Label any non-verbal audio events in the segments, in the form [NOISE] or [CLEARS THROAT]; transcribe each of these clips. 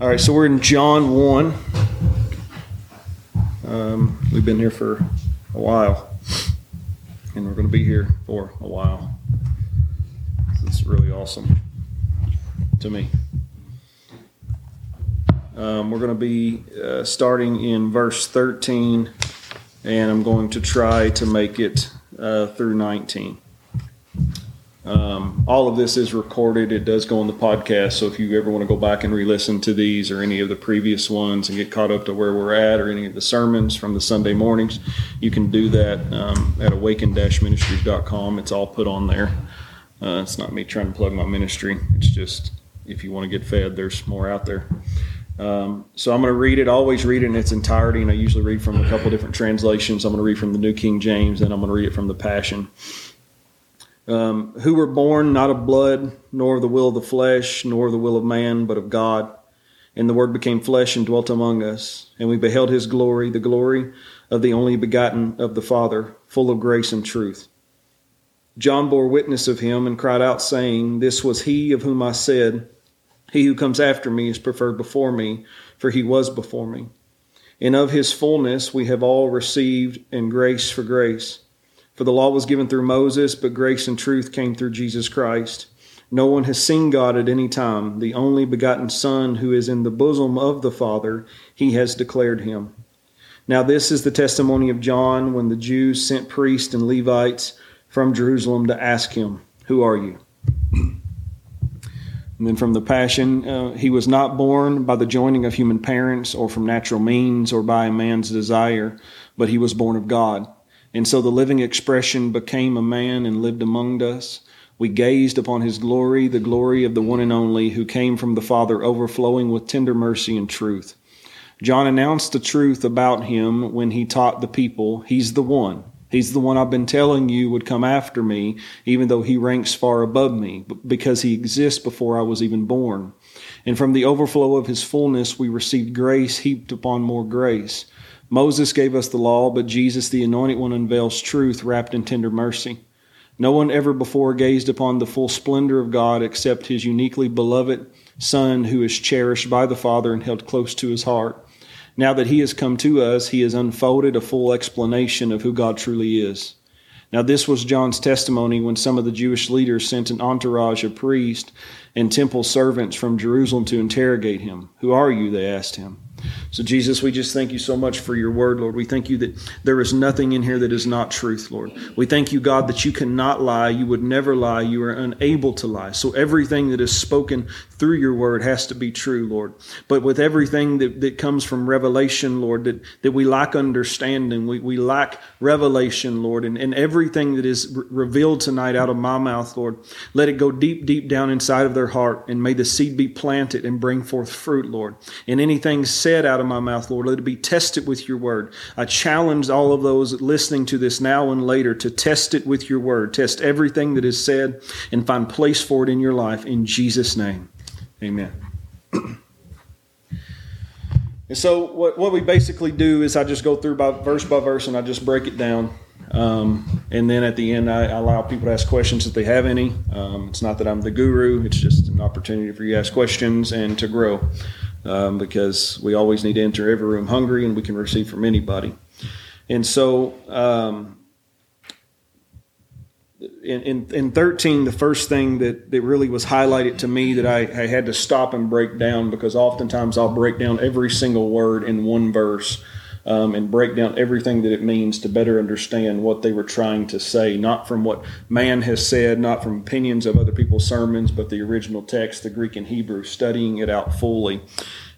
All right, so we're in John 1. Um, we've been here for a while, and we're going to be here for a while. It's really awesome to me. Um, we're going to be uh, starting in verse 13, and I'm going to try to make it uh, through 19. Um, all of this is recorded. It does go on the podcast. So if you ever want to go back and re listen to these or any of the previous ones and get caught up to where we're at or any of the sermons from the Sunday mornings, you can do that um, at awaken ministries.com. It's all put on there. Uh, it's not me trying to plug my ministry. It's just if you want to get fed, there's more out there. Um, so I'm going to read it. always read it in its entirety, and I usually read from a couple different translations. I'm going to read from the New King James, and I'm going to read it from the Passion um, who were born not of blood, nor of the will of the flesh, nor of the will of man, but of God. And the Word became flesh and dwelt among us. And we beheld his glory, the glory of the only begotten of the Father, full of grace and truth. John bore witness of him and cried out, saying, This was he of whom I said, He who comes after me is preferred before me, for he was before me. And of his fullness we have all received, and grace for grace. For the law was given through Moses, but grace and truth came through Jesus Christ. No one has seen God at any time. The only begotten Son, who is in the bosom of the Father, he has declared him. Now, this is the testimony of John when the Jews sent priests and Levites from Jerusalem to ask him, Who are you? And then from the Passion, uh, he was not born by the joining of human parents or from natural means or by a man's desire, but he was born of God. And so the living expression became a man and lived among us. We gazed upon his glory, the glory of the one and only who came from the Father, overflowing with tender mercy and truth. John announced the truth about him when he taught the people, He's the one. He's the one I've been telling you would come after me, even though he ranks far above me, because he exists before I was even born. And from the overflow of his fullness, we received grace heaped upon more grace. Moses gave us the law, but Jesus, the anointed one, unveils truth wrapped in tender mercy. No one ever before gazed upon the full splendor of God except his uniquely beloved Son, who is cherished by the Father and held close to his heart. Now that he has come to us, he has unfolded a full explanation of who God truly is. Now, this was John's testimony when some of the Jewish leaders sent an entourage of priests and temple servants from Jerusalem to interrogate him. Who are you? They asked him. So, Jesus, we just thank you so much for your word, Lord. We thank you that there is nothing in here that is not truth, Lord. We thank you, God, that you cannot lie. You would never lie. You are unable to lie. So, everything that is spoken through your word has to be true, Lord. But with everything that, that comes from revelation, Lord, that, that we lack understanding, we, we lack revelation, Lord, and, and everything that is re- revealed tonight out of my mouth, Lord, let it go deep, deep down inside of their heart, and may the seed be planted and bring forth fruit, Lord. And anything said, said out of my mouth, Lord. Let it be tested with your word. I challenge all of those listening to this now and later to test it with your word. Test everything that is said and find place for it in your life. In Jesus' name, amen. [CLEARS THROAT] And so, what, what we basically do is I just go through by verse by verse and I just break it down. Um, and then at the end, I, allow people to ask questions if they have any. Um, it's not that I'm the guru, it's just an opportunity for you to ask questions and to grow um, because we always need to enter every room hungry and we can receive from anybody. And so, um, in, in, in, 13, the first thing that, that really was highlighted to me that I, I had to stop and break down because oftentimes I'll break down every single word in one verse um, and break down everything that it means to better understand what they were trying to say, not from what man has said, not from opinions of other people's sermons, but the original text, the Greek and Hebrew, studying it out fully.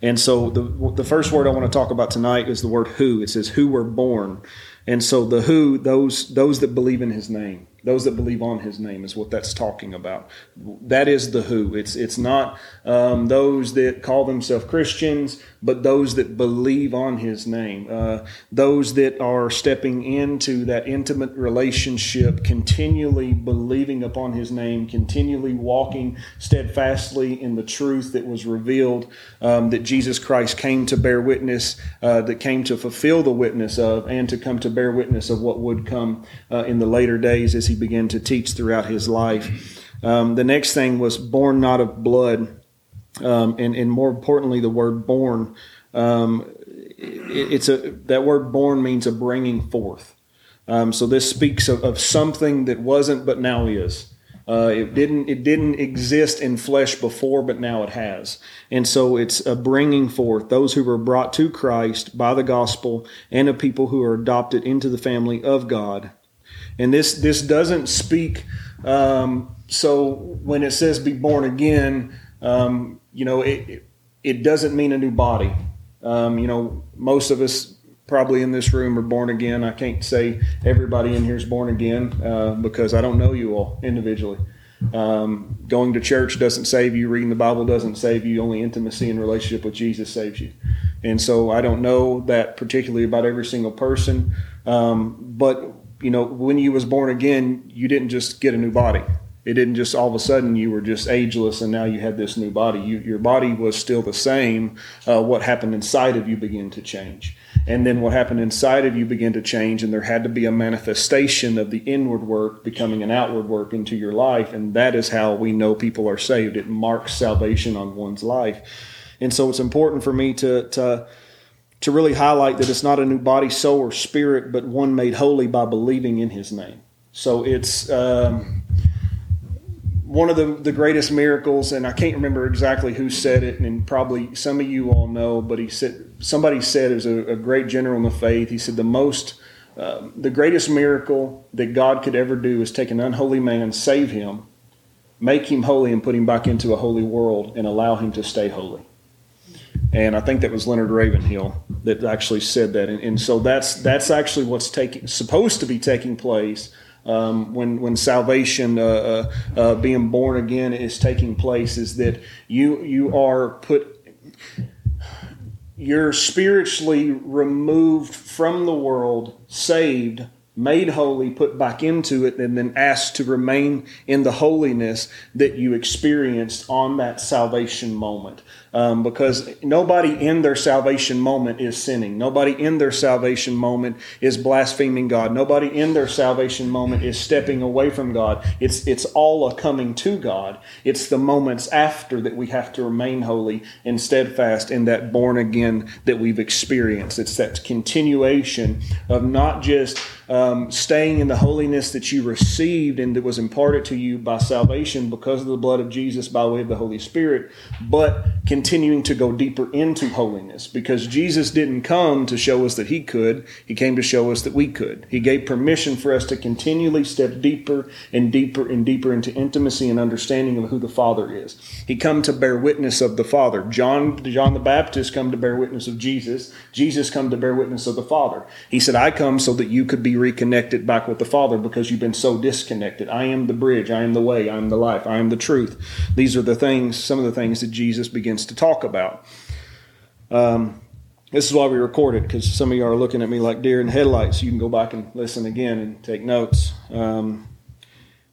And so the, the first word I want to talk about tonight is the word who. It says, who were born. And so the who, those, those that believe in his name. Those that believe on his name is what that's talking about. That is the who. It's it's not um, those that call themselves Christians, but those that believe on his name. Uh, those that are stepping into that intimate relationship, continually believing upon his name, continually walking steadfastly in the truth that was revealed um, that Jesus Christ came to bear witness, uh, that came to fulfill the witness of, and to come to bear witness of what would come uh, in the later days as he began to teach throughout his life. Um, the next thing was born not of blood. um, and and more importantly, the word born. Um, it, it's a that word born means a bringing forth. Um, so this speaks of, of something that wasn't but now is. Uh, it didn't it didn't exist in flesh before, but now it has, and so it's a bringing forth those who were brought to Christ by the gospel, and of people who are adopted into the family of God. And this this doesn't speak. Um, so when it says be born again, um, you know it it doesn't mean a new body. Um, you know, most of us probably in this room are born again. I can't say everybody in here is born again uh, because I don't know you all individually. Um, going to church doesn't save you. Reading the Bible doesn't save you. Only intimacy and relationship with Jesus saves you. And so I don't know that particularly about every single person. Um, but you know, when you was born again, you didn't just get a new body. It didn't just all of a sudden you were just ageless and now you had this new body. You, your body was still the same. Uh, what happened inside of you began to change. And then what happened inside of you began to change, and there had to be a manifestation of the inward work becoming an outward work into your life. And that is how we know people are saved. It marks salvation on one's life. And so it's important for me to, to, to really highlight that it's not a new body, soul, or spirit, but one made holy by believing in his name. So it's. Um, one of the, the greatest miracles, and I can't remember exactly who said it, and probably some of you all know, but he said somebody said as a, a great general in the faith. He said the most, uh, the greatest miracle that God could ever do is take an unholy man, save him, make him holy, and put him back into a holy world, and allow him to stay holy. And I think that was Leonard Ravenhill that actually said that, and, and so that's that's actually what's taking supposed to be taking place um, when when salvation, uh, uh, uh, being born again, is taking place, is that you you are put. You're spiritually removed from the world, saved, made holy, put back into it, and then asked to remain in the holiness that you experienced on that salvation moment um, because nobody in their salvation moment is sinning. Nobody in their salvation moment is blaspheming God. Nobody in their salvation moment is stepping away from God. It's it's all a coming to God. It's the moments after that we have to remain holy and steadfast in that born again that we've experienced. It's that continuation of not just um, staying in the holiness that you received and that was imparted to you by salvation because of the blood of Jesus by way of the Holy Spirit, but continuing to go deeper into holiness because Jesus didn't come to show us that he could, he came to show us that we could. He gave permission for us to continually step deeper and deeper and deeper into intimacy and understanding of who the Father is. He come to bear witness of the Father. John John the Baptist come to bear witness of Jesus. Jesus come to bear witness of the Father. He said, "I come so that you could be reconnected back with the Father because you've been so disconnected. I am the bridge, I am the way, I am the life, I am the truth." These are the things, some of the things that Jesus begins to talk about. Um, this is why we record it because some of you are looking at me like deer in headlights. You can go back and listen again and take notes. Um,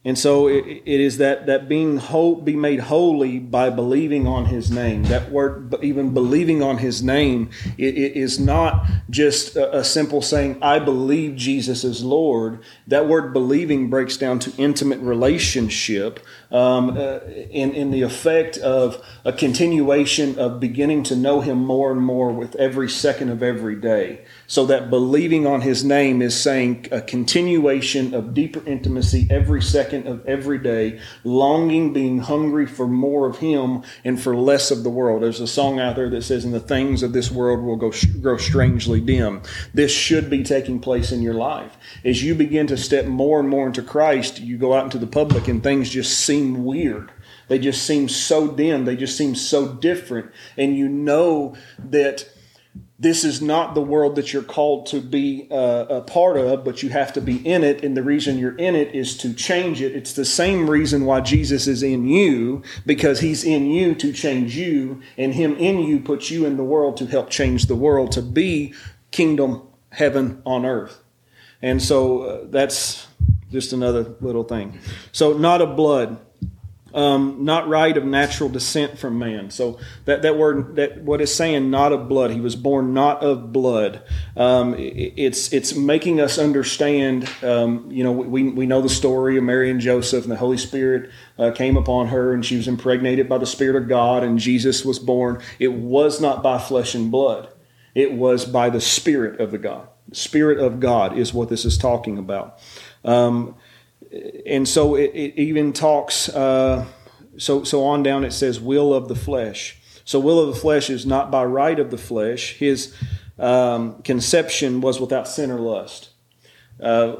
and so it, it is that, that being whole, be made holy by believing on his name. That word, even believing on his name, it, it is not just a, a, simple saying, I believe Jesus is Lord. That word believing breaks down to intimate relationship um, uh, in, in the effect of a continuation of beginning to know him more and more with every second of every day. So that believing on his name is saying a continuation of deeper intimacy every second of every day, longing, being hungry for more of him and for less of the world. There's a song out there that says, and the things of this world will go, grow strangely dim. This should be taking place in your life. As you begin to step more and more into Christ, you go out into the public and things just seem weird. They just seem so dim. They just seem so different. And you know that this is not the world that you're called to be uh, a part of, but you have to be in it. And the reason you're in it is to change it. It's the same reason why Jesus is in you, because he's in you to change you, and him in you puts you in the world to help change the world, to be kingdom heaven on earth. And so uh, that's just another little thing. So, not of blood um, not right of natural descent from man. So that, that word that what is saying not of blood. He was born not of blood. Um, it, it's it's making us understand. Um, you know, we we know the story of Mary and Joseph, and the Holy Spirit uh, came upon her, and she was impregnated by the Spirit of God, and Jesus was born. It was not by flesh and blood. It was by the Spirit of the God. The Spirit of God is what this is talking about. Um, and so it, it even talks. Uh, so so on down. It says will of the flesh. So will of the flesh is not by right of the flesh. His um, conception was without sin or lust. Uh,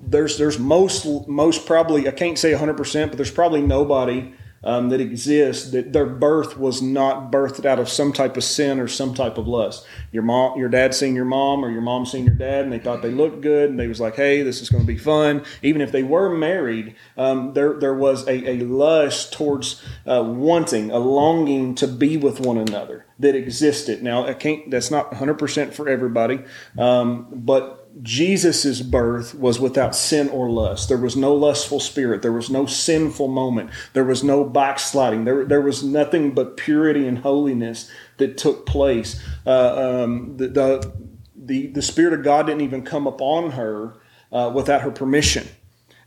there's there's most most probably I can't say 100 percent, but there's probably nobody um, that exists that their birth was not birthed out of some type of sin or some type of lust. Your mom, your dad seen your mom, or your mom seen your dad, and they thought they looked good, and they was like, "Hey, this is going to be fun." Even if they were married, um, there there was a, a lust towards uh, wanting, a longing to be with one another that existed. Now, I can't. That's not 100 percent for everybody, um, but Jesus' birth was without sin or lust. There was no lustful spirit. There was no sinful moment. There was no backsliding. There, there was nothing but purity and holiness that took place. Uh, um, the, the, the, the, Spirit of God didn't even come upon her uh, without her permission.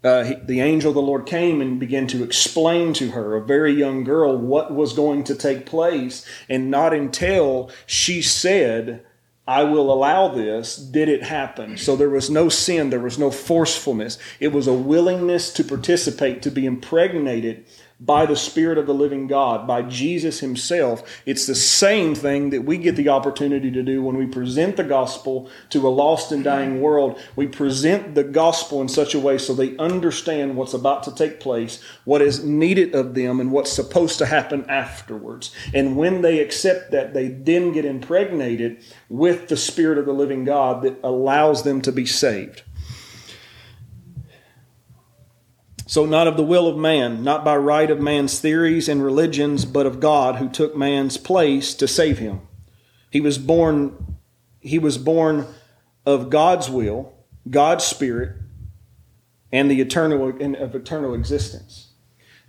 Uh, he, the angel of the Lord came and began to explain to her, a very young girl, what was going to take place. And not until she said, I will allow this, did it happen? So there was no sin, there was no forcefulness. It was a willingness to participate, to be impregnated by the Spirit of the living God, by Jesus Himself. It's the same thing that we get the opportunity to do when we present the gospel to a lost and dying world. We present the gospel in such a way so they understand what's about to take place, what is needed of them, and what's supposed to happen afterwards. And when they accept that, they then get impregnated with the Spirit of the living God that allows them to be saved. So, not of the will of man, not by right of man's theories and religions, but of God who took man's place to save him. He was born, he was born of God's will, God's spirit, and the eternal of eternal existence.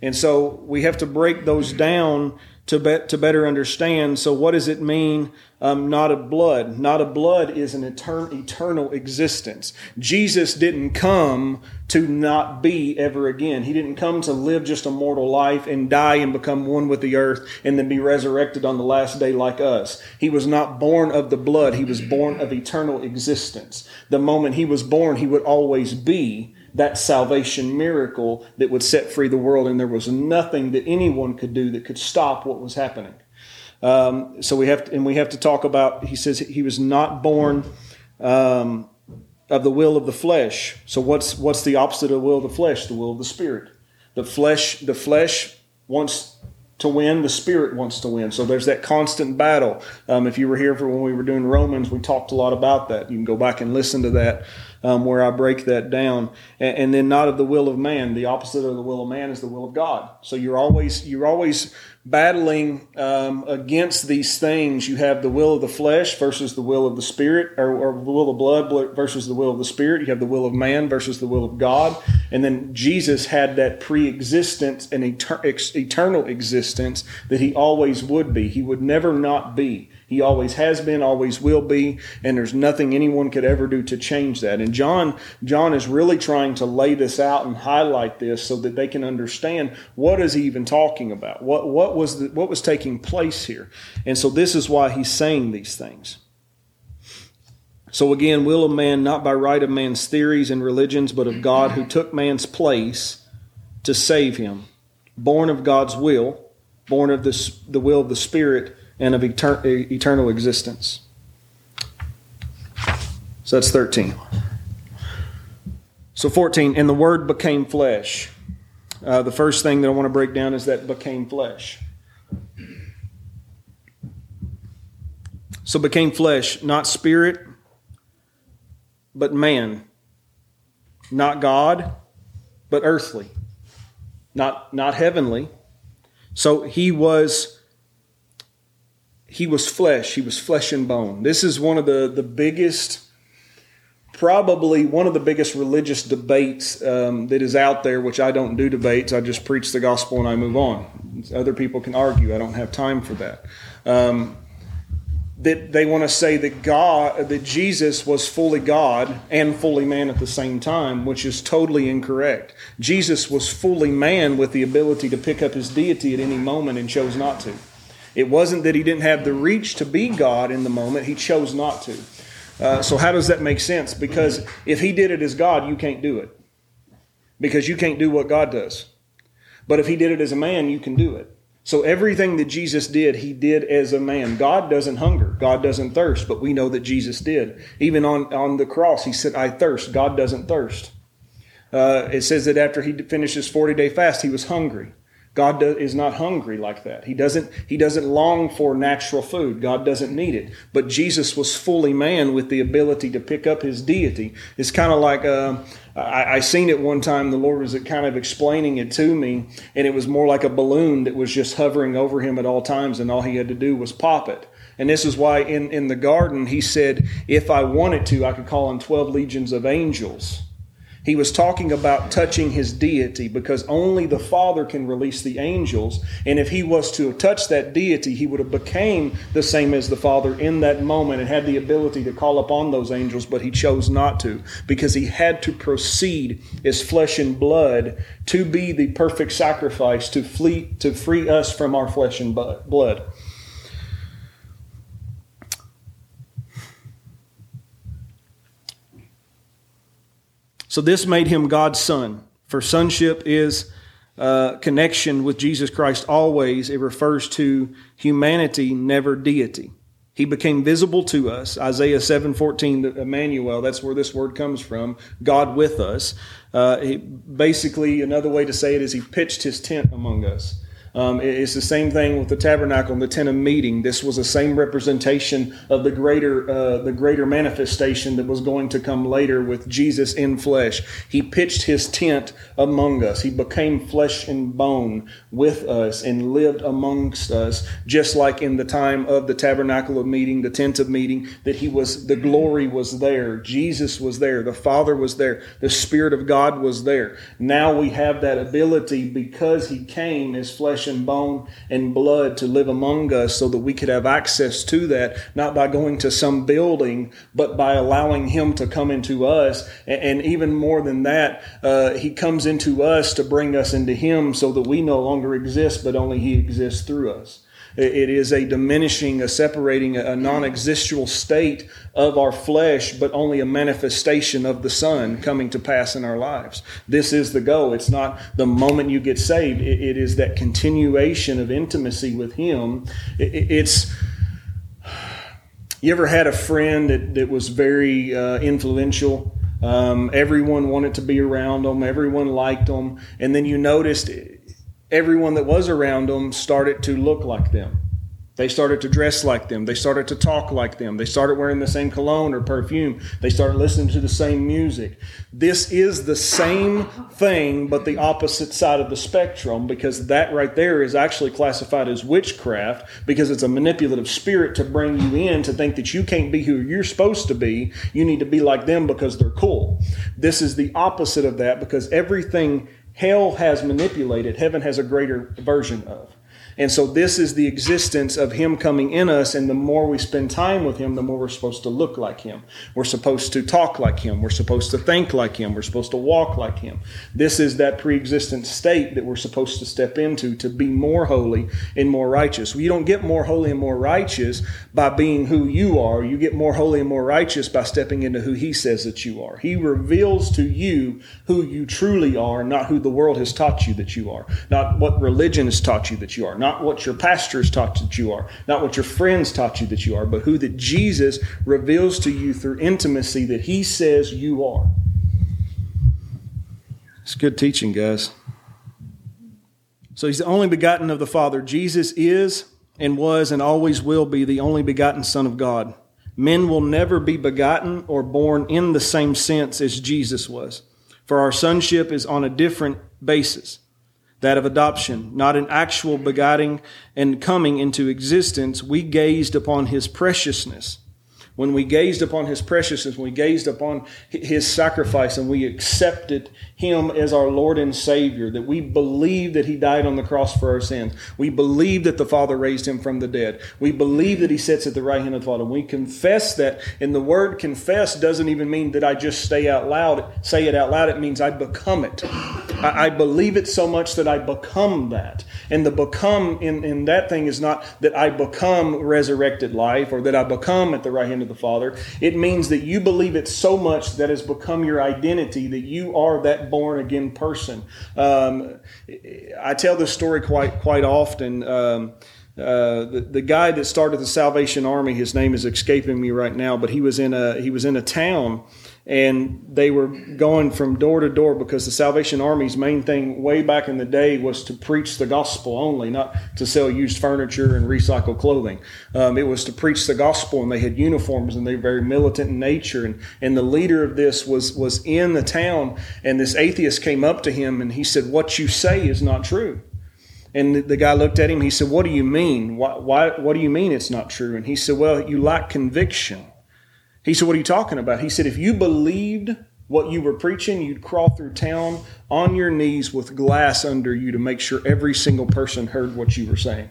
And so we have to break those down to, be, to better understand. So, what does it mean, um, not of blood? Not of blood is an etern- eternal existence. Jesus didn't come to not be ever again. He didn't come to live just a mortal life and die and become one with the earth and then be resurrected on the last day like us. He was not born of the blood, he was born of eternal existence. The moment he was born, he would always be that salvation miracle that would set free the world, and there was nothing that anyone could do that could stop what was happening. Um, so we have to, and we have to talk about. He says he was not born um, of the will of the flesh. So what's what's the opposite of the will of the flesh? The will of the spirit. The flesh, the flesh wants to win, the spirit wants to win. So there's that constant battle. Um, if you were here for when we were doing Romans, we talked a lot about that. You can go back and listen to that um, where I break that down. And, and, then not of the will of man. The opposite of the will of man is the will of God. So you're always you're always battling um, against these things. You have the will of the flesh versus the will of the spirit, or, or the will of blood versus the will of the spirit. You have the will of man versus the will of God. And then Jesus had that pre-existence and eternal existence that he always would be. He would never not be. He always has been, always will be, and there's nothing anyone could ever do to change that. And John, John is really trying to lay this out and highlight this so that they can understand what is he even talking about? What what was the, what was taking place here? And so this is why he's saying these things. So again, will a man not by right of man's theories and religions, but of God who took man's place to save him, born of God's will, born of this, the will of the Spirit and of etern- eternal existence. So that's 13. So 14, and the Word became flesh. Uh, the first thing that I want to break down is that became flesh. So became flesh, not spirit, but man. Not God, but earthly. Not, not heavenly. So he was he was flesh. He was flesh and bone. This is one of the, the biggest probably one of the biggest religious debates um, that is out there, which I don't do debates. I just preach the gospel and I move on. Other people can argue. I don't have time for that. Um, that they want to say that God, that Jesus was fully God and fully man at the same time, which is totally incorrect. Jesus was fully man with the ability to pick up his deity at any moment and chose not to. It wasn't that he didn't have the reach to be God in the moment, he chose not to. Uh, so, how does that make sense? Because if he did it as God, you can't do it. Because you can't do what God does. But if he did it as a man, you can do it. So everything that Jesus did, he did as a man. God doesn't hunger. God doesn't thirst, but we know that Jesus did. Even on, on the cross, he said, I thirst. God doesn't thirst. Uh, it says that after he finished his 40 day fast, he was hungry. God do, is not hungry like that. He doesn't, he doesn't long for natural food. God doesn't need it. But Jesus was fully man with the ability to pick up his deity. It's kind of like, uh, I, I seen it one time. The Lord was kind of explaining it to me, and it was more like a balloon that was just hovering over him at all times, and all he had to do was pop it. And this is why in, in the garden he said, if I wanted to, I could call on 12 legions of angels he was talking about touching his deity because only the Father can release the angels. And if he was to touch that deity, he would have became the same as the Father in that moment and had the ability to call upon those angels, but he chose not to because he had to proceed as flesh and blood to be the perfect sacrifice to flee to free us from our flesh and blood. So this made him God's son. For sonship is uh, connection with Jesus Christ always. It refers to humanity, never deity. He became visible to us. Isaiah 7:14, Emmanuel, that's where this word comes from, God with us. Uh, he, basically, another way to say it is he pitched his tent among us. Um, it's the same thing with the tabernacle and the tent of meeting. This was the same representation of the greater, uh, the greater manifestation that was going to come later with Jesus in flesh. He pitched his tent among us. He became flesh and bone with us and lived amongst us, just like in the time of the tabernacle of meeting, the tent of meeting, that he was, the glory was there. Jesus was there. The Father was there. The Spirit of God was there. Now we have that ability because he came as flesh and bone and blood to live among us so that we could have access to that, not by going to some building, but by allowing Him to come into us. And, even more than that, uh, He comes into us to bring us into Him so that we no longer exist, but only He exists through us. It is a diminishing, a separating, a non existential state of our flesh, but only a manifestation of the Son coming to pass in our lives. This is the goal. It's not the moment you get saved, it is that continuation of intimacy with Him. It's. You ever had a friend that, that was very uh, influential? Um, everyone wanted to be around them, everyone liked them, and then you noticed everyone that was around them started to look like them. They started to dress like them. They started to talk like them. They started wearing the same cologne or perfume. They started listening to the same music. This is the same thing, but the opposite side of the spectrum because that right there is actually classified as witchcraft because it's a manipulative spirit to bring you in to think that you can't be who you're supposed to be. You need to be like them because they're cool. This is the opposite of that because everything hell has manipulated, heaven has a greater version of. And so this is the existence of Him coming in us. And the more we spend time with Him, the more we're supposed to look like Him. We're supposed to talk like Him. We're supposed to think like Him. We're supposed to walk like Him. This is that pre-existent state that we're supposed to step into to be more holy and more righteous. You don't get more holy and more righteous by being who you are. You get more holy and more righteous by stepping into who He says that you are. He reveals to you who you truly are, not who the world has taught you that you are, not what religion has taught you that you are, not not what your pastors taught that you are, not what your friends taught you that you are, but who that Jesus reveals to you through intimacy that he says you are. It's good teaching, guys. So he's the only begotten of the Father. Jesus is and was and always will be the only begotten Son of God. Men will never be begotten or born in the same sense as Jesus was, for our sonship is on a different basis that of adoption, not an actual begetting and coming into existence, we gazed upon his preciousness. when we gazed upon his preciousness, when we gazed upon his sacrifice and we accepted him as our Lord and Savior, that we believe that he died on the cross for our sins. We believe that the Father raised him from the dead. We believe that he sits at the right hand of the Father. We confess that, and the word confess doesn't even mean that I just stay out loud, say it out loud. It means I become it. I, I believe it so much that I become that. And the become in, in that thing is not that I become resurrected life or that I become at the right hand of the Father. It means that you believe it so much that has become your identity that you are that born again person. Um, I tell this story quite quite often. Um, uh, the, the guy that started the Salvation Army, his name is escaping me right now, but he was in a he was in a town and they were going from door to door because the Salvation Army's main thing way back in the day was to preach the gospel only, not to sell used furniture and recycle clothing. Um, it was to preach the gospel, and they had uniforms, and they were very militant in nature. And, and the leader of this was was in the town, and this atheist came up to him, and he said, "What you say is not true." And the guy looked at him. He said, "What do you mean? Why, why, what do you mean it's not true?" And he said, "Well, you lack conviction." He said, What are you talking about? He said, If you believed what you were preaching, you'd crawl through town on your knees with glass under you to make sure every single person heard what you were saying.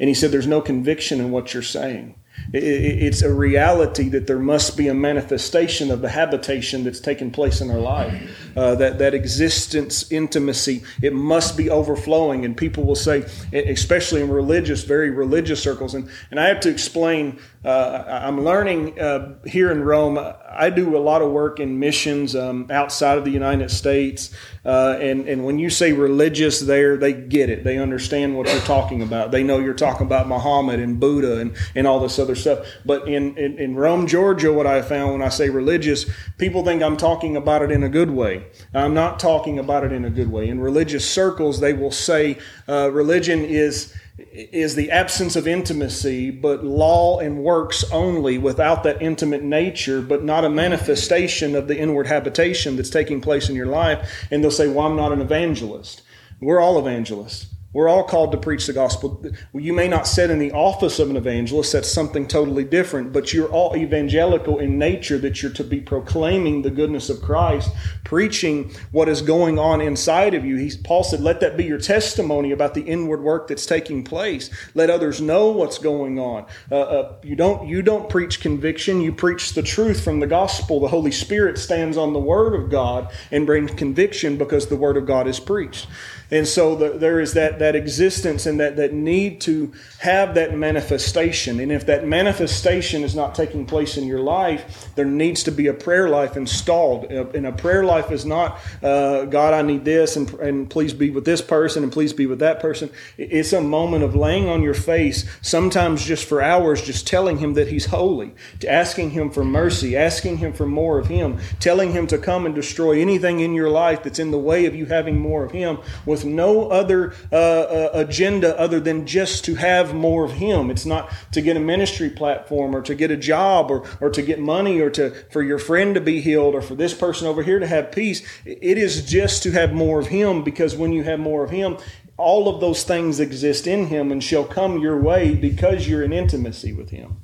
And he said, There's no conviction in what you're saying. It's a reality that there must be a manifestation of the habitation that's taken place in our life. Uh, that that existence, intimacy, it must be overflowing. And people will say, especially in religious, very religious circles, and and I have to explain. Uh, I'm learning uh, here in Rome. I do a lot of work in missions um, outside of the United States, uh, and and when you say religious, there they get it. They understand what you're talking about. They know you're talking about Muhammad and Buddha and and all this other stuff. But in, in, in Rome, Georgia, what I found when I say religious, people think I'm talking about it in a good way. I'm not talking about it in a good way. In religious circles, they will say uh, religion is is the absence of intimacy, but law and works only without that intimate nature, but not a manifestation of the inward habitation that's taking place in your life. And they'll say, Well, I'm not an evangelist. We're all evangelists. We're all called to preach the gospel. You may not sit in the office of an evangelist, that's something totally different, but you're all evangelical in nature that you're to be proclaiming the goodness of Christ, preaching what is going on inside of you. Paul said, Let that be your testimony about the inward work that's taking place. Let others know what's going on. Uh, uh, you, don't, you don't preach conviction, you preach the truth from the gospel. The Holy Spirit stands on the Word of God and brings conviction because the Word of God is preached. And so the, there is that, that existence and that, that need to have that manifestation. And if that manifestation is not taking place in your life, there needs to be a prayer life installed. And a prayer life is not, uh, God, I need this, and, and please be with this person, and please be with that person. It's a moment of laying on your face, sometimes just for hours, just telling Him that He's holy, asking Him for mercy, asking Him for more of Him, telling Him to come and destroy anything in your life that's in the way of you having more of Him with with no other uh, uh, agenda other than just to have more of Him. It's not to get a ministry platform or to get a job or, or to get money or to for your friend to be healed or for this person over here to have peace. It is just to have more of Him because when you have more of Him, all of those things exist in Him and shall come your way because you're in intimacy with Him.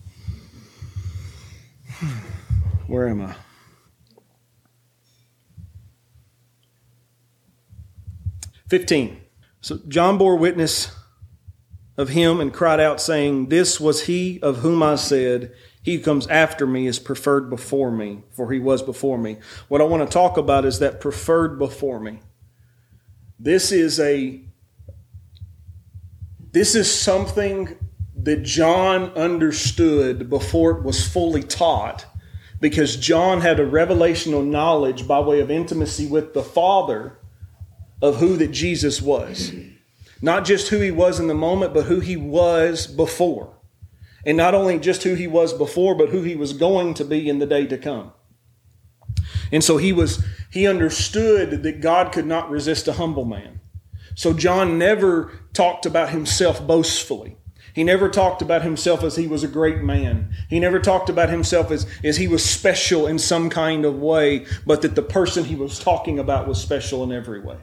[SIGHS] Where am I? 15. So John bore witness of him and cried out, saying, This was he of whom I said, He who comes after me is preferred before me, for he was before me. What I want to talk about is that preferred before me. This is a this is something that John understood before it was fully taught because John had a revelational knowledge by way of intimacy with the Father of who that Jesus was. Not just who he was in the moment, but who he was before. And not only just who he was before, but who he was going to be in the day to come. And so he was he understood that God could not resist a humble man. So John never talked about himself boastfully. He never talked about himself as he was a great man. He never talked about himself as, as he was special in some kind of way, but that the person he was talking about was special in every way.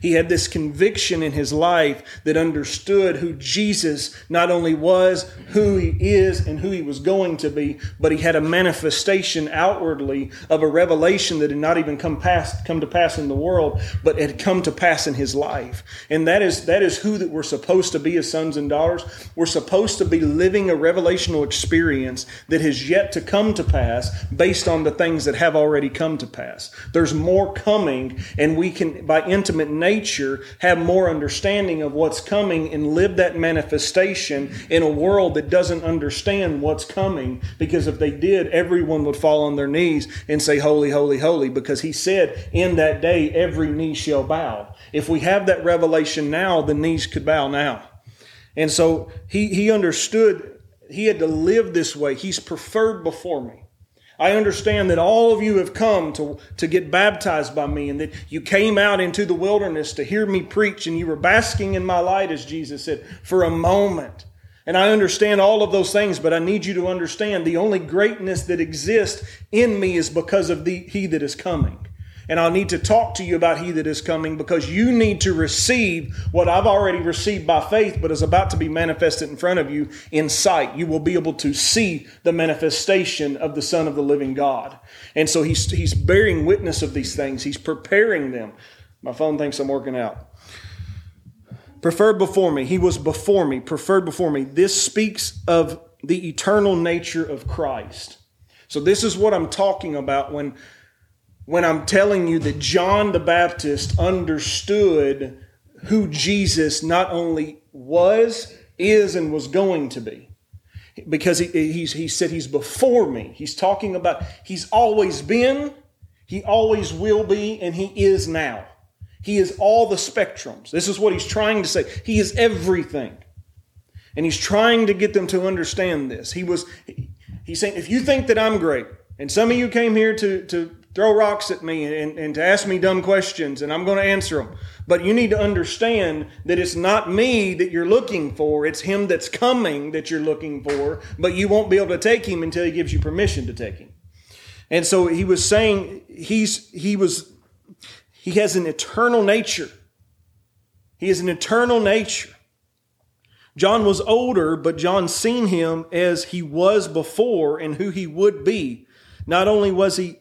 He had this conviction in his life that understood who Jesus not only was, who he is, and who he was going to be, but he had a manifestation outwardly of a revelation that had not even come past come to pass in the world, but had come to pass in his life. And that is that is who that we're supposed to be as sons and daughters. We're supposed to be living a revelational experience that has yet to come to pass based on the things that have already come to pass. There's more coming, and we can by intimate nature have more understanding of what's coming and live that manifestation in a world that doesn't understand what's coming. Because if they did everyone would fall on their knees and say holy holy holy because he said in that day every knee shall bow. If we have that revelation now the knees could bow now. And so he he understood he had to live this way. He's preferred before me I understand that all of you have come to, to get baptized by me and that you came out into the wilderness to hear me preach and you were basking in my light, as Jesus said, for a moment. And I understand all of those things, but I need you to understand the only greatness that exists in me is because of the, He that is coming. And I'll need to talk to you about He that is coming because you need to receive what I've already received by faith, but is about to be manifested in front of you in sight. You will be able to see the manifestation of the Son of the living God. And so He's, he's bearing witness of these things, He's preparing them. My phone thinks I'm working out. Preferred before me. He was before me, preferred before me. This speaks of the eternal nature of Christ. So, this is what I'm talking about when when I'm telling you that John the Baptist understood who Jesus not only was, is, and was going to be. Because he, he said he's before me. He's talking about he's always been, he always will be, and he is now. He is all the spectrums. This is what he's trying to say. He is everything. And he's trying to get them to understand this. He was he's saying, if you think that I'm great, and some of you came here to, to throw rocks at me and, and to ask me dumb questions, and I'm going to answer them. But you need to understand that it's not me that you're looking for, it's Him that's coming that you're looking for, but you won't be able to take Him until He gives you permission to take Him. And so he was saying he's he was he has an eternal nature. He has an eternal nature. John was older, but John seen him as he was before and who he would be. Not only was he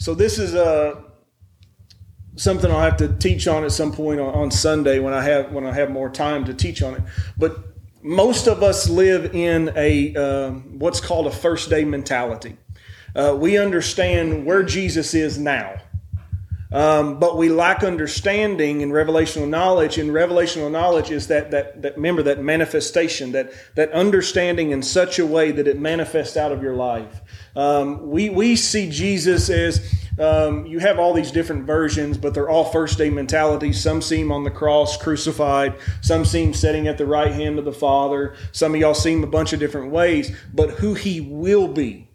so this is uh, something I'll have to teach on at some point on, on Sunday when I have when I have more time to teach on it. But most of us live in a uh, what's called a first day mentality. Uh, we understand where Jesus is now. Um, but we lack understanding and revelational knowledge. And revelational knowledge is that, that, that, remember, that manifestation, that, that understanding in such a way that it manifests out of your life. Um, we, we see Jesus as um, you have all these different versions, but they're all first day mentalities. Some see him on the cross, crucified. Some see him sitting at the right hand of the Father. Some of y'all see him a bunch of different ways. But who he will be,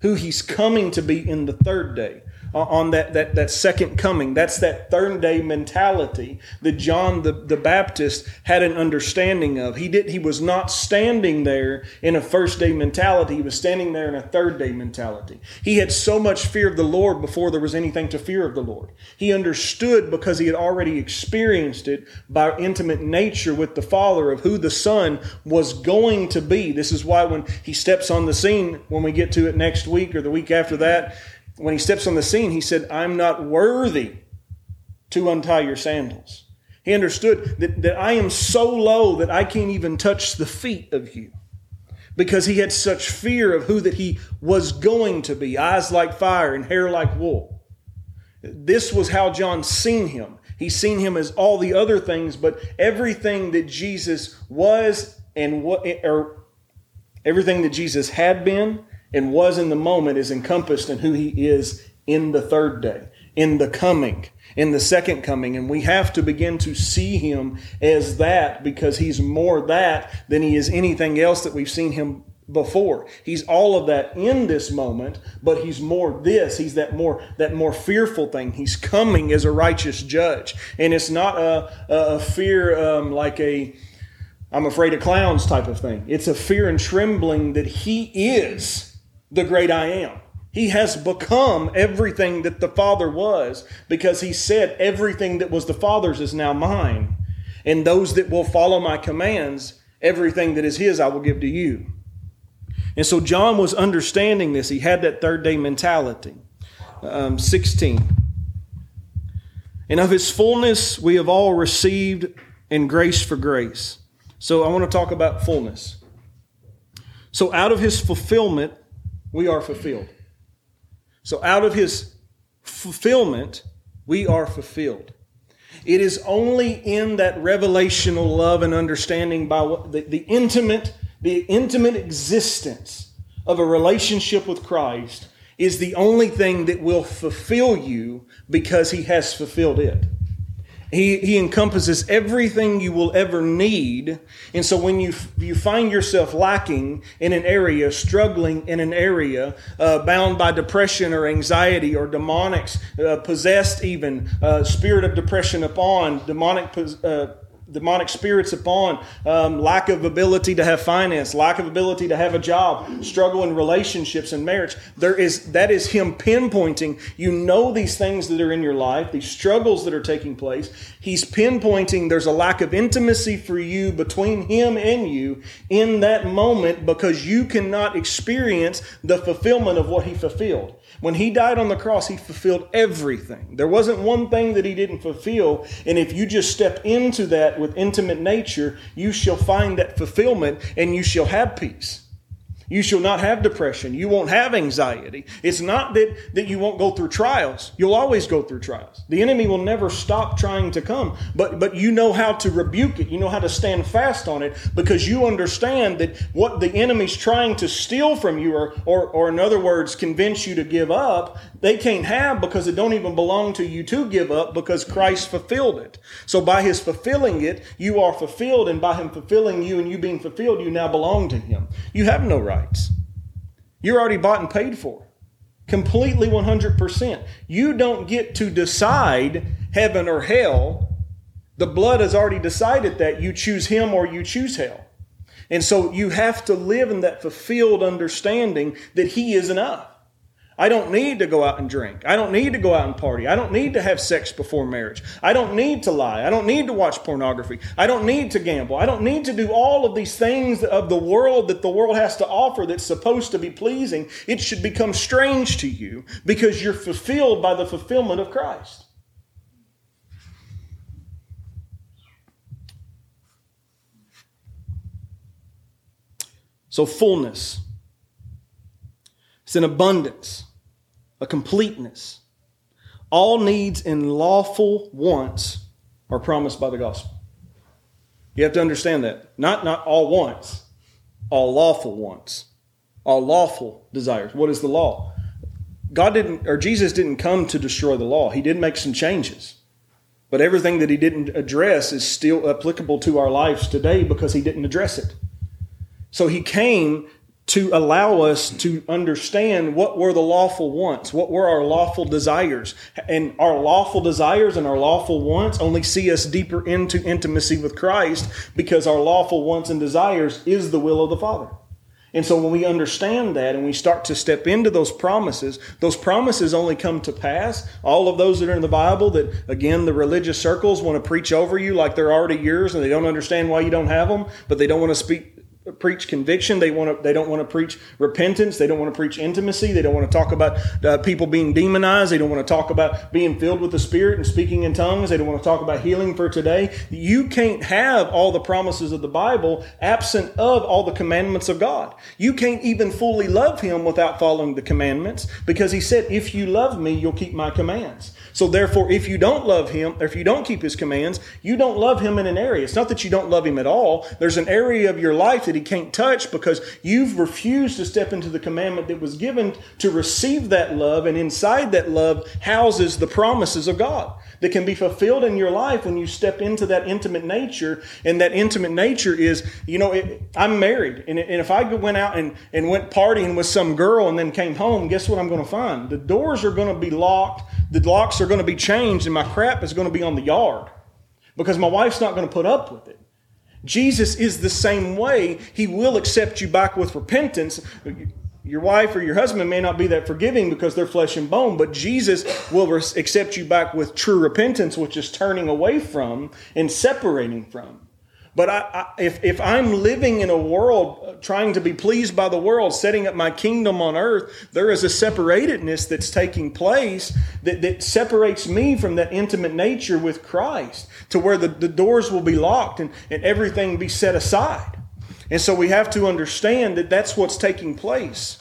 who he's coming to be in the third day on that, that, that second coming. That's that third day mentality that John the, the Baptist had an understanding of. He did he was not standing there in a first day mentality, he was standing there in a third day mentality. He had so much fear of the Lord before there was anything to fear of the Lord. He understood because he had already experienced it by intimate nature with the Father of who the Son was going to be. This is why when he steps on the scene, when we get to it next week or the week after that, when he steps on the scene, he said, I'm not worthy to untie your sandals. He understood that, that I am so low that I can't even touch the feet of you. Because he had such fear of who that he was going to be eyes like fire and hair like wool. This was how John seen him. He's seen him as all the other things, but everything that Jesus was and what, or everything that Jesus had been and was in the moment is encompassed in who he is in the third day, in the coming, in the second coming. And we have to begin to see him as that because he's more that than he is anything else that we've seen him before. He's all of that in this moment, but he's more this. He's that more that more fearful thing. He's coming as a righteous judge, and it's not a a fear um, like a I'm afraid of clowns type of thing. It's a fear and trembling that he is the great I am. He has become everything that the Father was because he said, Everything that was the Father's is now mine. And those that will follow my commands, everything that is his, I will give to you. And so John was understanding this. He had that third day mentality. Um, 16. And of his fullness we have all received in grace for grace. So I want to talk about fullness. So out of his fulfillment, we are fulfilled. So out of his fulfillment, we are fulfilled. It is only in that revelational love and understanding by the, the intimate, the intimate existence of a relationship with Christ is the only thing that will fulfill you because he has fulfilled it. He, he encompasses everything you will ever need. And so when you, you find yourself lacking in an area, struggling in an area, uh, bound by depression or anxiety or demonics, uh, possessed even, uh, spirit of depression upon, demonic uh, demonic spirits upon, um, lack of ability to have finance, lack of ability to have a job, struggle in relationships and marriage. There is that is him pinpointing. You know these things that are in your life, these struggles that are taking place. He's pinpointing there's a lack of intimacy for you between him and you in that moment because you cannot experience the fulfillment of what he fulfilled. When he died on the cross, he fulfilled everything. There wasn't one thing that he didn't fulfill. And if you just step into that with intimate nature, you shall find that fulfillment and you shall have peace. You shall not have depression. You won't have anxiety. It's not that, that you won't go through trials. You'll always go through trials. The enemy will never stop trying to come, but, but you know how to rebuke it. You know how to stand fast on it because you understand that what the enemy's trying to steal from you, or, or, or in other words, convince you to give up, they can't have because it don't even belong to you to give up because Christ fulfilled it. So by his fulfilling it, you are fulfilled, and by him fulfilling you and you being fulfilled, you now belong to him. You have no right rights. You're already bought and paid for. Completely 100%. You don't get to decide heaven or hell. The blood has already decided that you choose him or you choose hell. And so you have to live in that fulfilled understanding that he is enough. I don't need to go out and drink. I don't need to go out and party. I don't need to have sex before marriage. I don't need to lie. I don't need to watch pornography. I don't need to gamble. I don't need to do all of these things of the world that the world has to offer that's supposed to be pleasing. It should become strange to you because you're fulfilled by the fulfillment of Christ. So, fullness. It's an abundance a completeness. All needs and lawful wants are promised by the gospel. You have to understand that. Not, not all wants, all lawful wants, all lawful desires. What is the law? God didn't, or Jesus didn't come to destroy the law. He did make some changes. But everything that he didn't address is still applicable to our lives today because he didn't address it. So he came to allow us to understand what were the lawful wants, what were our lawful desires. And our lawful desires and our lawful wants only see us deeper into intimacy with Christ because our lawful wants and desires is the will of the Father. And so when we understand that and we start to step into those promises, those promises only come to pass. All of those that are in the Bible that, again, the religious circles want to preach over you like they're already yours and they don't understand why you don't have them, but they don't want to speak preach conviction. They want to. They don't want to preach repentance. They don't want to preach intimacy. They don't want to talk about uh, people being demonized. They don't want to talk about being filled with the Spirit and speaking in tongues. They don't want to talk about healing for today. You can't have all the promises of the Bible absent of all the commandments of God. You can't even fully love Him without following the commandments because He said, "If you love Me, you'll keep My commands." So therefore, if you don't love Him, or if you don't keep His commands, you don't love Him in an area. It's not that you don't love Him at all. There's an area of your life that He can't touch because you've refused to step into the commandment that was given to receive that love, and inside that love houses the promises of God that can be fulfilled in your life when you step into that intimate nature. And that intimate nature is, you know, it, I'm married, and, and if I went out and, and went partying with some girl and then came home, guess what I'm going to find? The doors are going to be locked, the locks are going to be changed, and my crap is going to be on the yard because my wife's not going to put up with it. Jesus is the same way. He will accept you back with repentance. your wife or your husband may not be that forgiving because they're flesh and bone, but Jesus will accept you back with true repentance, which is turning away from and separating from. But I, I, if, if I'm living in a world uh, trying to be pleased by the world, setting up my kingdom on earth, there is a separatedness that's taking place that, that separates me from that intimate nature with Christ to where the, the doors will be locked and, and everything be set aside. And so we have to understand that that's what's taking place.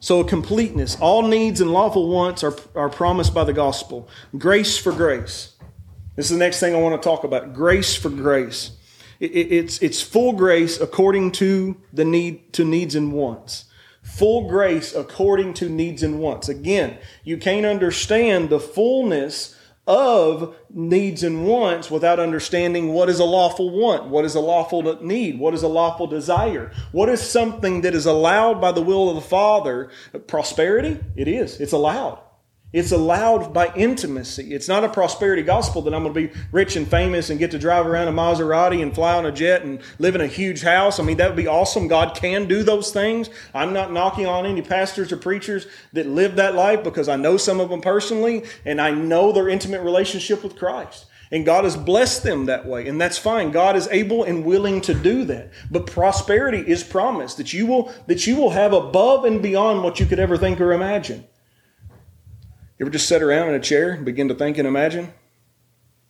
So, completeness. All needs and lawful wants are, are promised by the gospel. Grace for grace. This is the next thing I want to talk about grace for grace. It, it, it's, it's full grace according to the need to needs and wants. Full grace according to needs and wants. Again, you can't understand the fullness of needs and wants without understanding what is a lawful want, what is a lawful need, what is a lawful desire, what is something that is allowed by the will of the Father. Prosperity, it is. It's allowed. It's allowed by intimacy. It's not a prosperity gospel that I'm going to be rich and famous and get to drive around a Maserati and fly on a jet and live in a huge house. I mean, that would be awesome. God can do those things. I'm not knocking on any pastors or preachers that live that life because I know some of them personally and I know their intimate relationship with Christ. And God has blessed them that way, and that's fine. God is able and willing to do that. But prosperity is promised that you will that you will have above and beyond what you could ever think or imagine. You ever just sit around in a chair and begin to think and imagine?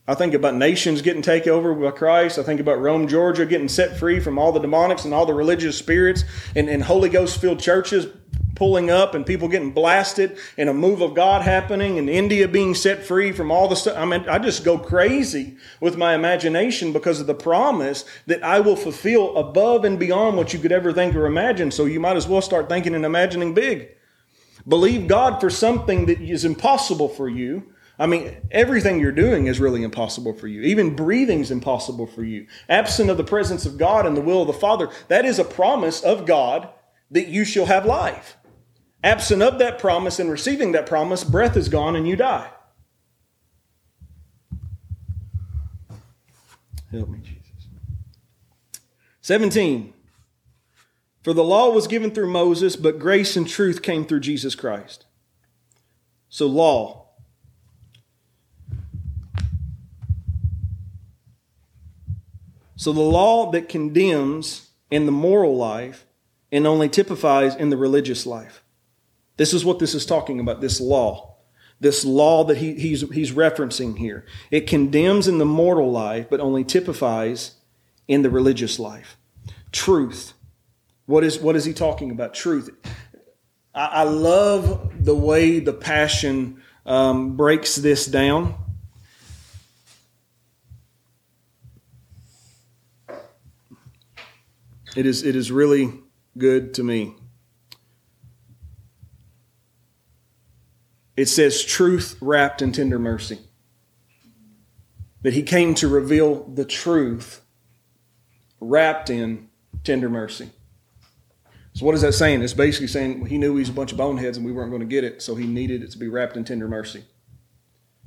I think about nations getting taken over by Christ. I think about Rome, Georgia getting set free from all the demonics and all the religious spirits and, and Holy Ghost filled churches pulling up and people getting blasted and a move of God happening and India being set free from all the stuff. I mean, I just go crazy with my imagination because of the promise that I will fulfill above and beyond what you could ever think or imagine. So you might as well start thinking and imagining big. Believe God for something that is impossible for you. I mean, everything you're doing is really impossible for you. Even breathing is impossible for you. Absent of the presence of God and the will of the Father, that is a promise of God that you shall have life. Absent of that promise and receiving that promise, breath is gone and you die. Help me, Jesus. 17. For the law was given through Moses, but grace and truth came through Jesus Christ. So, law. So, the law that condemns in the moral life and only typifies in the religious life. This is what this is talking about this law. This law that he, he's, he's referencing here. It condemns in the mortal life, but only typifies in the religious life. Truth. What is, what is he talking about? Truth. I, I love the way the Passion um, breaks this down. It is, it is really good to me. It says truth wrapped in tender mercy. That he came to reveal the truth wrapped in tender mercy. So what is that saying? It's basically saying he knew he was a bunch of boneheads and we weren't going to get it, so he needed it to be wrapped in tender mercy.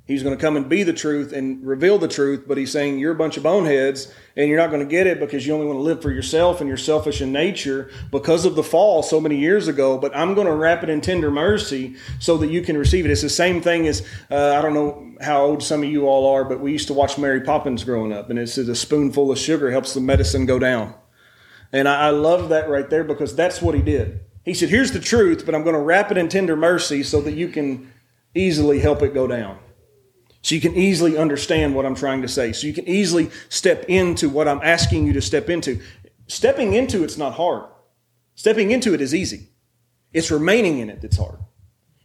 He's going to come and be the truth and reveal the truth, but he's saying you're a bunch of boneheads and you're not going to get it because you only want to live for yourself and you're selfish in nature because of the fall so many years ago. But I'm going to wrap it in tender mercy so that you can receive it. It's the same thing as uh, I don't know how old some of you all are, but we used to watch Mary Poppins growing up, and it says a spoonful of sugar helps the medicine go down. And I, I love that right there because that's what he did. He said, Here's the truth, but I'm going to wrap it in tender mercy so that you can easily help it go down. So you can easily understand what I'm trying to say. So you can easily step into what I'm asking you to step into. Stepping into it's not hard. Stepping into it is easy. It's remaining in it that's hard.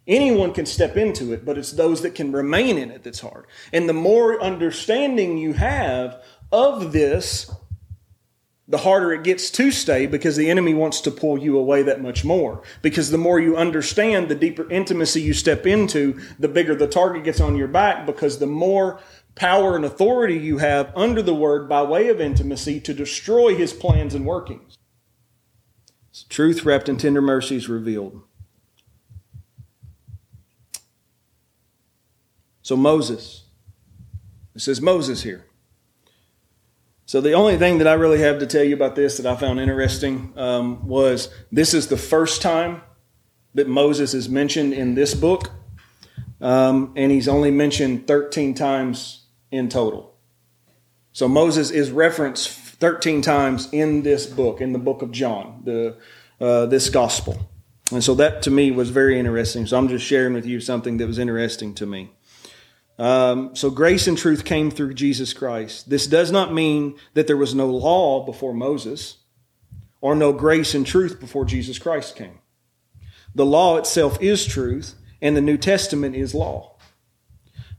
Anyone can step into it, but it's those that can remain in it that's hard. And the more understanding you have of this, the harder it gets to stay because the enemy wants to pull you away that much more. Because the more you understand, the deeper intimacy you step into, the bigger the target gets on your back because the more power and authority you have under the word by way of intimacy to destroy his plans and workings. truth wrapped in tender mercies revealed. So Moses, it says Moses here. So the only thing that I really have to tell you about this that I found interesting um, was this is the first time that Moses is mentioned in this book, um, and he's only mentioned 13 times in total. So Moses is referenced 13 times in this book, in the book of John, the uh, this gospel, and so that to me was very interesting. So I'm just sharing with you something that was interesting to me. Um, so grace and truth came through Jesus Christ. This does not mean that there was no law before Moses or no grace and truth before Jesus Christ came. The law itself is truth, and the New Testament is law.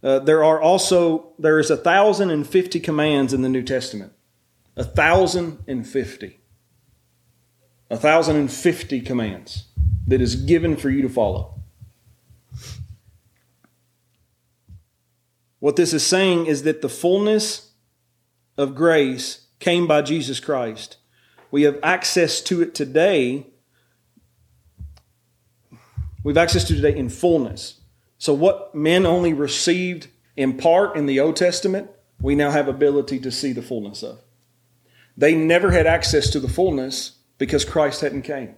Uh, there are also there is a thousand and fifty commands in the New Testament. A thousand and fifty. A thousand and fifty commands that is given for you to follow. What this is saying is that the fullness of grace came by Jesus Christ. We have access to it today. We've access to today in fullness. So what men only received in part in the Old Testament, we now have ability to see the fullness of. They never had access to the fullness because Christ hadn't came.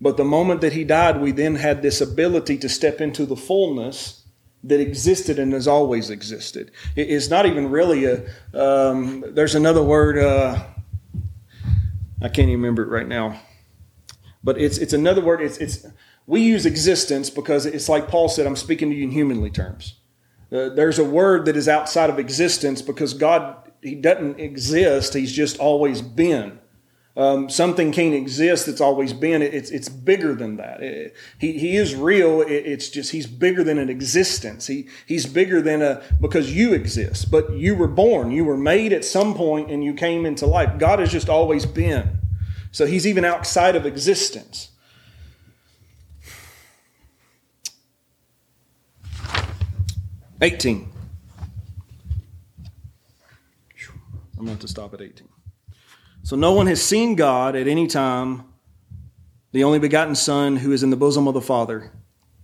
But the moment that he died, we then had this ability to step into the fullness that existed and has always existed. It's not even really a, um, there's another word, uh, I can't even remember it right now, but it's, it's another word. It's, it's, we use existence because it's like Paul said, I'm speaking to you in humanly terms. Uh, there's a word that is outside of existence because God, He doesn't exist, He's just always been. Um, something can't exist that's always been. It's it's bigger than that. It, he he is real. It, it's just he's bigger than an existence. He he's bigger than a because you exist. But you were born. You were made at some point, and you came into life. God has just always been. So he's even outside of existence. Eighteen. I'm going to stop at eighteen. So no one has seen God at any time, the only begotten Son who is in the bosom of the Father.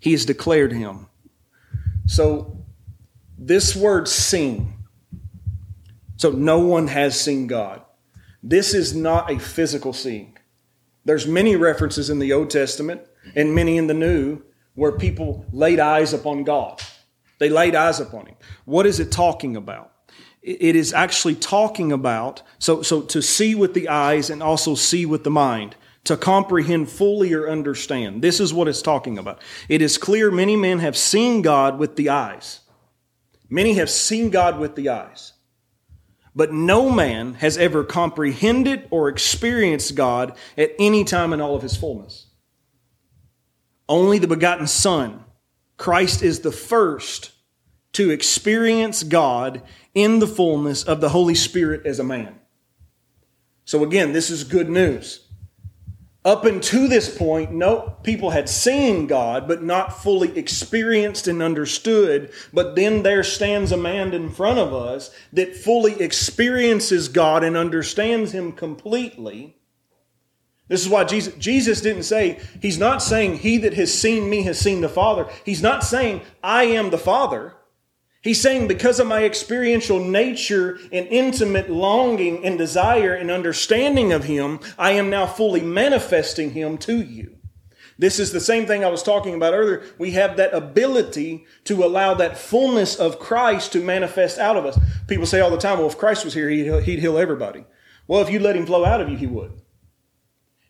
He has declared him. So this word seen. So no one has seen God. This is not a physical seeing. There's many references in the Old Testament and many in the New where people laid eyes upon God. They laid eyes upon him. What is it talking about? It is actually talking about so so to see with the eyes and also see with the mind to comprehend fully or understand. This is what it's talking about. It is clear many men have seen god with the eyes. Many have seen god with the eyes. But no man has ever comprehended or experienced god at any time in all of his fullness. Only the begotten son christ is the first to experience God in the fullness of the Holy Spirit as a man. So again, this is good news. Up until this point, no people had seen God, but not fully experienced and understood. But then there stands a man in front of us that fully experiences God and understands Him completely. This is why Jesus, Jesus didn't say, He's not saying, He that has seen me has seen the Father. He's not saying, I am the Father. He's saying, because of my experiential nature and intimate longing and desire and understanding of Him, I am now fully manifesting Him to you. This is the same thing I was talking about earlier. We have that ability to allow that fullness of Christ to manifest out of us. People say all the time, well, if Christ was here, he'd heal everybody. Well, if you let Him flow out of you, He would.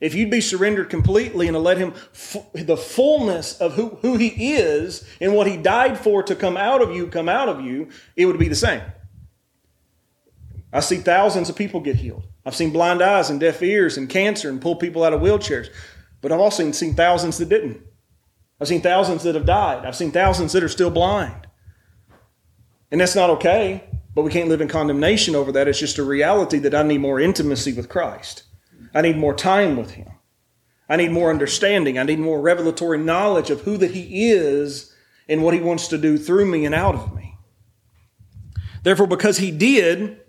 If you'd be surrendered completely and let him, the fullness of who, who he is and what he died for to come out of you, come out of you, it would be the same. I see thousands of people get healed. I've seen blind eyes and deaf ears and cancer and pull people out of wheelchairs. But I've also seen thousands that didn't. I've seen thousands that have died. I've seen thousands that are still blind. And that's not okay, but we can't live in condemnation over that. It's just a reality that I need more intimacy with Christ. I need more time with Him. I need more understanding. I need more revelatory knowledge of who that He is and what He wants to do through me and out of me. Therefore, because He did,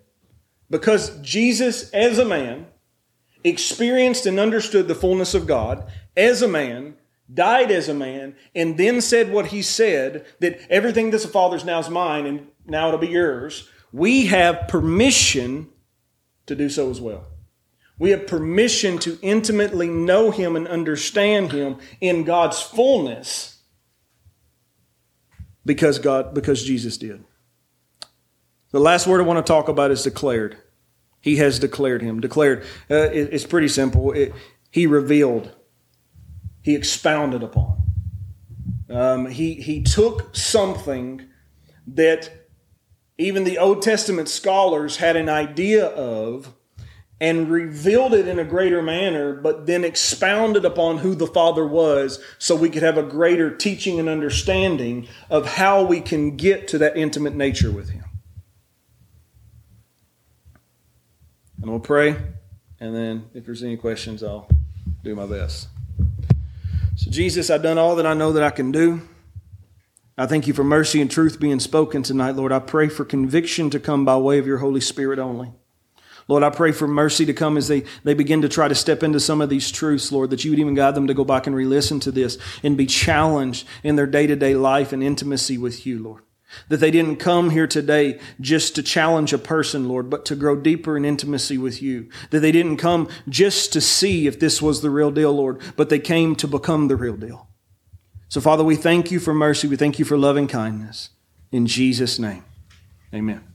because Jesus as a man experienced and understood the fullness of God as a man, died as a man, and then said what He said that everything that's the Father's now is mine and now it'll be yours, we have permission to do so as well. We have permission to intimately know Him and understand Him in God's fullness because God, because Jesus did. The last word I want to talk about is declared. He has declared Him. Declared. Uh, it, it's pretty simple. It, he revealed. He expounded upon. Um, he he took something that even the Old Testament scholars had an idea of and revealed it in a greater manner, but then expounded upon who the Father was so we could have a greater teaching and understanding of how we can get to that intimate nature with Him. And we'll pray, and then if there's any questions, I'll do my best. So, Jesus, I've done all that I know that I can do. I thank you for mercy and truth being spoken tonight, Lord. I pray for conviction to come by way of your Holy Spirit only. Lord, I pray for mercy to come as they, they begin to try to step into some of these truths, Lord, that you would even guide them to go back and re listen to this and be challenged in their day to day life and intimacy with you, Lord. That they didn't come here today just to challenge a person, Lord, but to grow deeper in intimacy with you. That they didn't come just to see if this was the real deal, Lord, but they came to become the real deal. So, Father, we thank you for mercy. We thank you for loving kindness. In Jesus' name, amen.